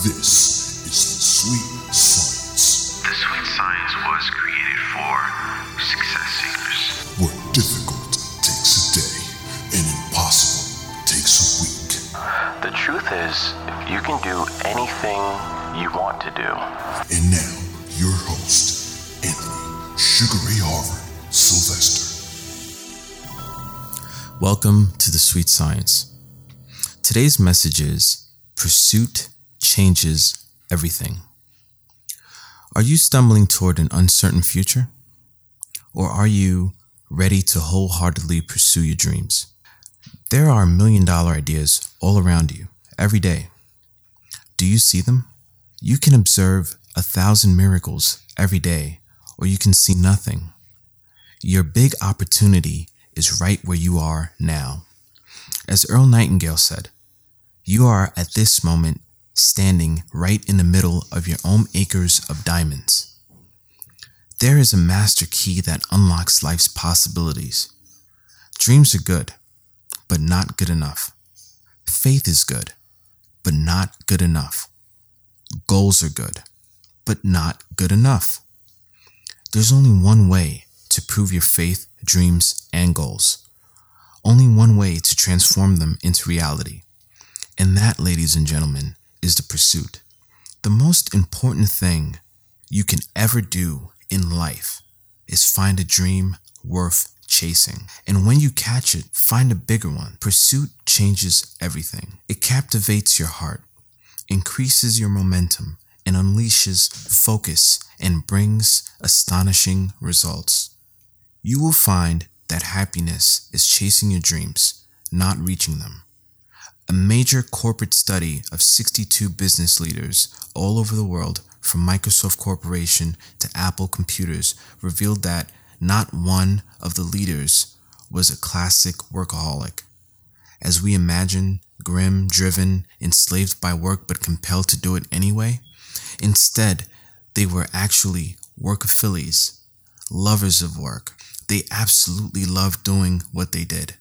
This is the Sweet Science, The Sweet Science was created for success seekers. where difficult takes a day and impossible takes a week. The truth is, you can do anything you want to do. And now, your host, Anthony Sugar Ray Harvard Sylvester. Welcome to the Sweet Science. Today's message is Pursuit changes everything. Are you stumbling toward an uncertain future? Or are you ready to wholeheartedly pursue your dreams? There are million dollar ideas all around you every day. Do you see them? You can observe a thousand miracles every day, or you can see nothing. Your big opportunity is right where you are now. As Earl Nightingale said, you are at this moment standing right in the middle of your own acres of diamonds. There is a master key that unlocks life's possibilities. Dreams are good, but not good enough. Faith is good, but not good enough. Goals are good, but not good enough. There's only one way to prove your faith, dreams, and goals. Only one way to transform them into reality. And that, ladies and gentlemen, is the pursuit. The most important thing you can ever do in life is find a dream worth chasing. And when you catch it, find a bigger one. Pursuit changes everything. It captivates your heart, increases your momentum, and unleashes focus and brings astonishing results. You will find that happiness is chasing your dreams, not reaching them. A major corporate study of 62 business leaders all over the world, from Microsoft Corporation to Apple Computers, revealed that not one of the leaders was a classic workaholic. As we imagine, grim, driven, enslaved by work but compelled to do it anyway, instead, they were actually workophilies, lovers of work. They absolutely loved doing what they did.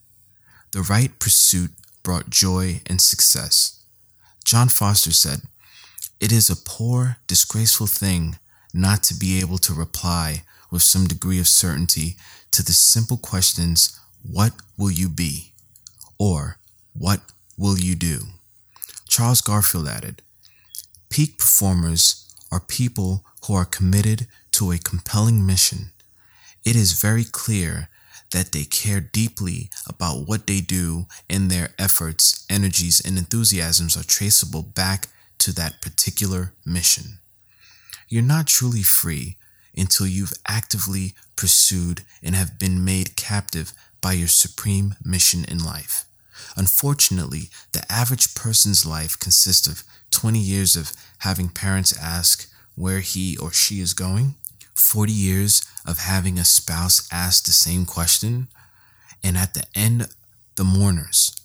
The right pursuit brought joy and success. John Foster said, It is a poor, disgraceful thing not to be able to reply with some degree of certainty to the simple questions, What will you be? or What will you do? Charles Garfield added, Peak performers are people who are committed to a compelling mission. It is very clear that they care deeply about what they do and their efforts, energies, and enthusiasms are traceable back to that particular mission. You're not truly free until you've actively pursued and have been made captive by your supreme mission in life. Unfortunately, the average person's life consists of 20 years of having parents ask where he or she is going, 40 years of having a spouse ask the same question, and at the end, the mourners,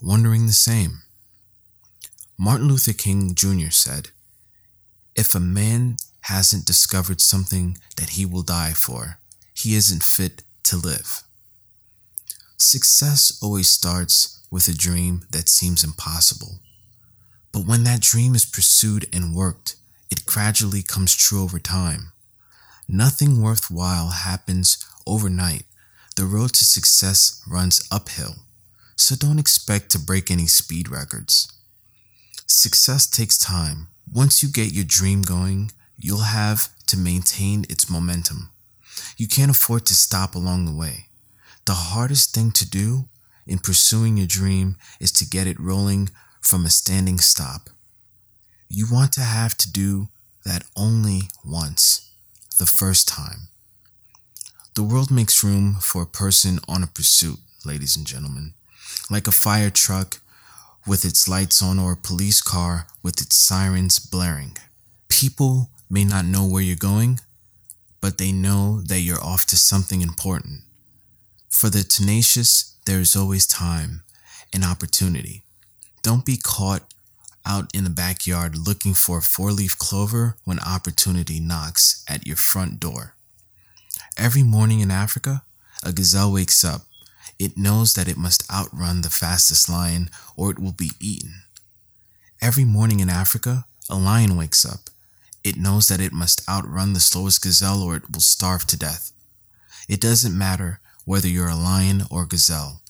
wondering the same. Martin Luther King Jr. said, If a man hasn't discovered something that he will die for, he isn't fit to live. Success always starts with a dream that seems impossible. But when that dream is pursued and worked, it gradually comes true over time. Nothing worthwhile happens overnight. The road to success runs uphill, so don't expect to break any speed records. Success takes time. Once you get your dream going, you'll have to maintain its momentum. You can't afford to stop along the way. The hardest thing to do in pursuing your dream is to get it rolling from a standing stop. You want to have to do that only once, the first time. The world makes room for a person on a pursuit, ladies and gentlemen, like a fire truck with its lights on or a police car with its sirens blaring. People may not know where you're going, but they know that you're off to something important. For the tenacious, there is always time and opportunity. Don't be caught out in the backyard looking for four leaf clover when opportunity knocks at your front door. Every morning in Africa, a gazelle wakes up. It knows that it must outrun the fastest lion or it will be eaten. Every morning in Africa, a lion wakes up, it knows that it must outrun the slowest gazelle or it will starve to death. It doesn't matter whether you're a lion or gazelle.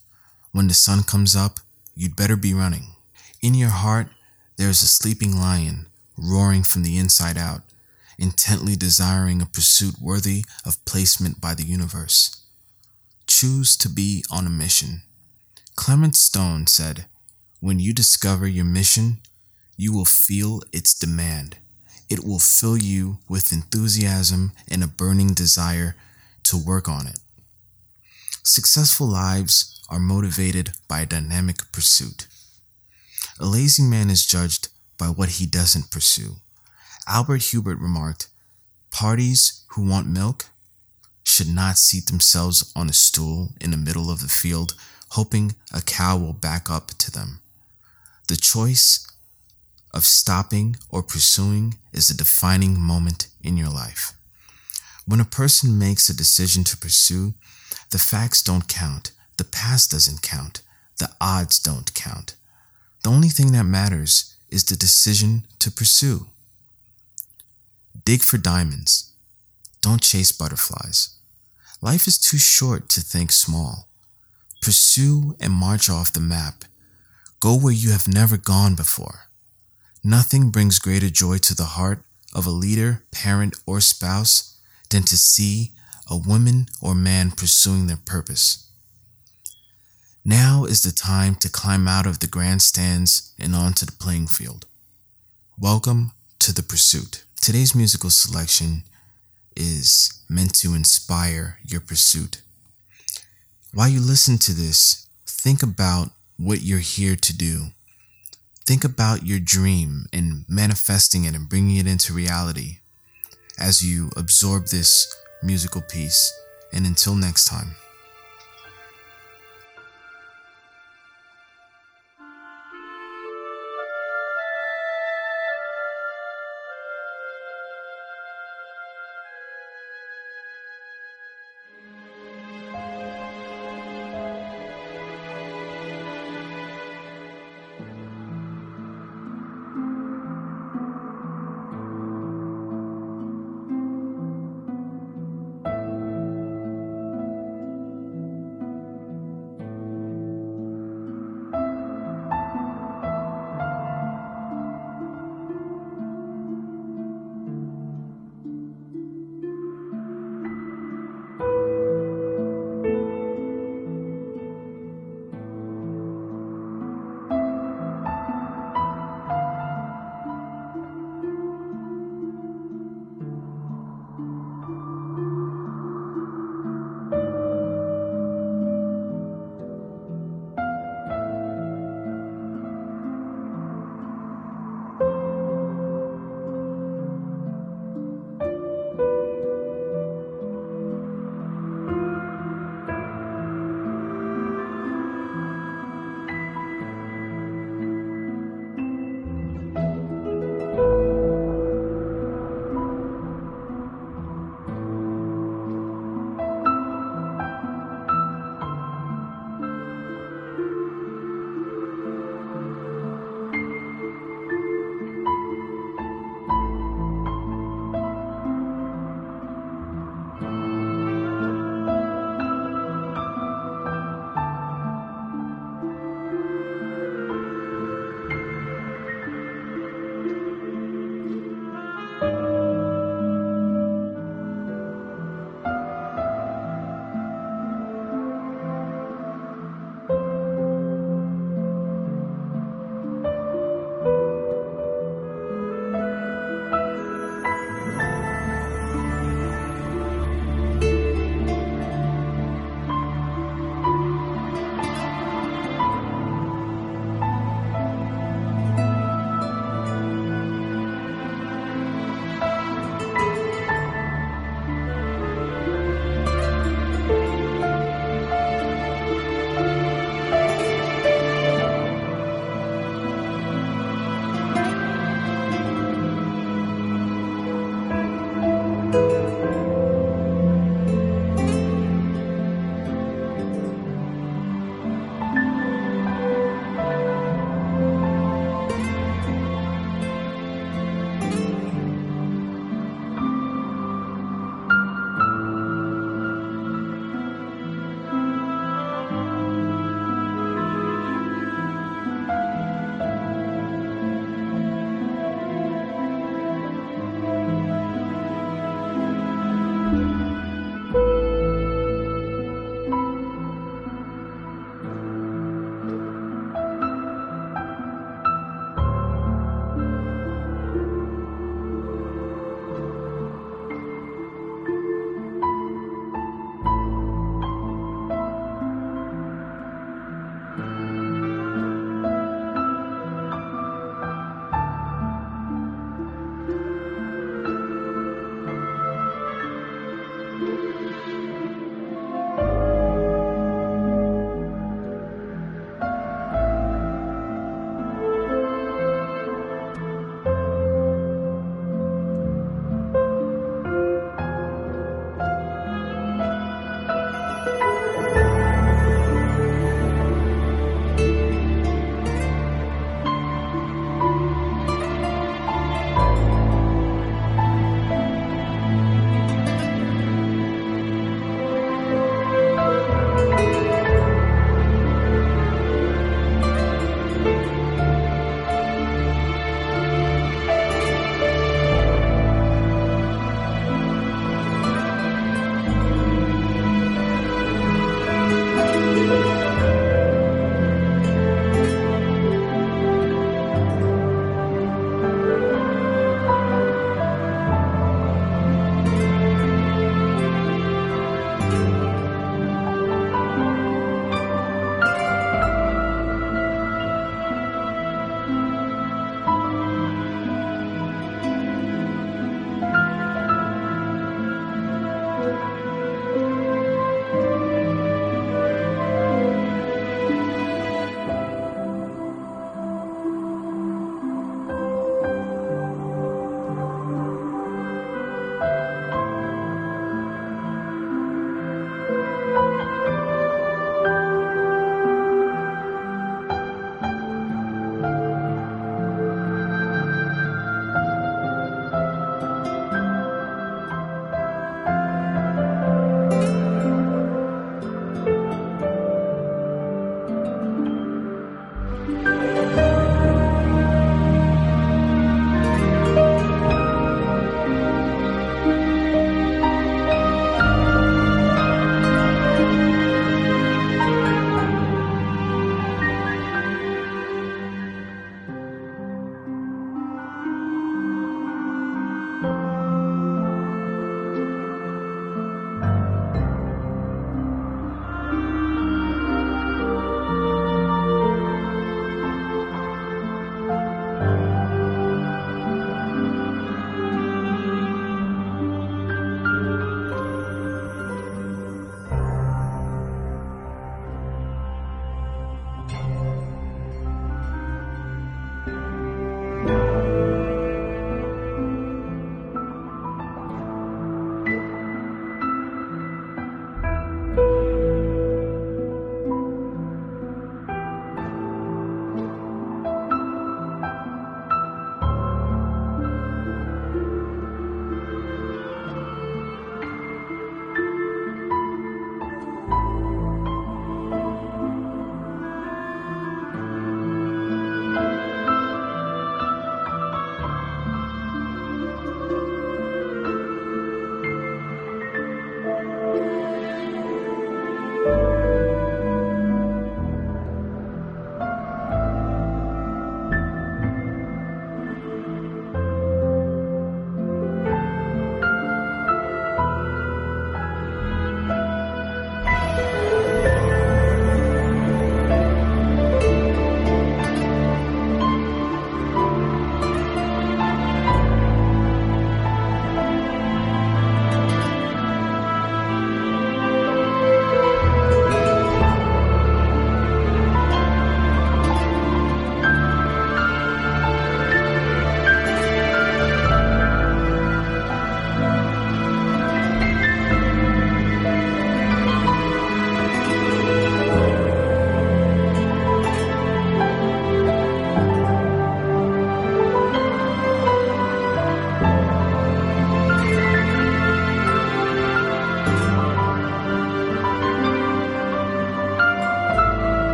When the sun comes up, you'd better be running. In your heart, there is a sleeping lion roaring from the inside out, intently desiring a pursuit worthy of placement by the universe. Choose to be on a mission. Clement Stone said, When you discover your mission, you will feel its demand. It will fill you with enthusiasm and a burning desire to work on it. Successful lives are motivated by a dynamic pursuit. A lazy man is judged by what he doesn't pursue. Albert Hubert remarked, Parties who want milk should not seat themselves on a stool in the middle of the field hoping a cow will back up to them. The choice of stopping or pursuing is a defining moment in your life. When a person makes a decision to pursue, the facts don't count, the past doesn't count, the odds don't count. The only thing that matters is the decision to pursue. Dig for diamonds. Don't chase butterflies. Life is too short to think small. Pursue and march off the map. Go where you have never gone before. Nothing brings greater joy to the heart of a leader, parent, or spouse than to see a woman or man pursuing their purpose. Now is the time to climb out of the grandstands and onto the playing field. Welcome to the pursuit. Today's musical selection is meant to inspire your pursuit. While you listen to this, think about what you're here to do. Think about your dream and manifesting it and bringing it into reality as you absorb this musical piece. And until next time.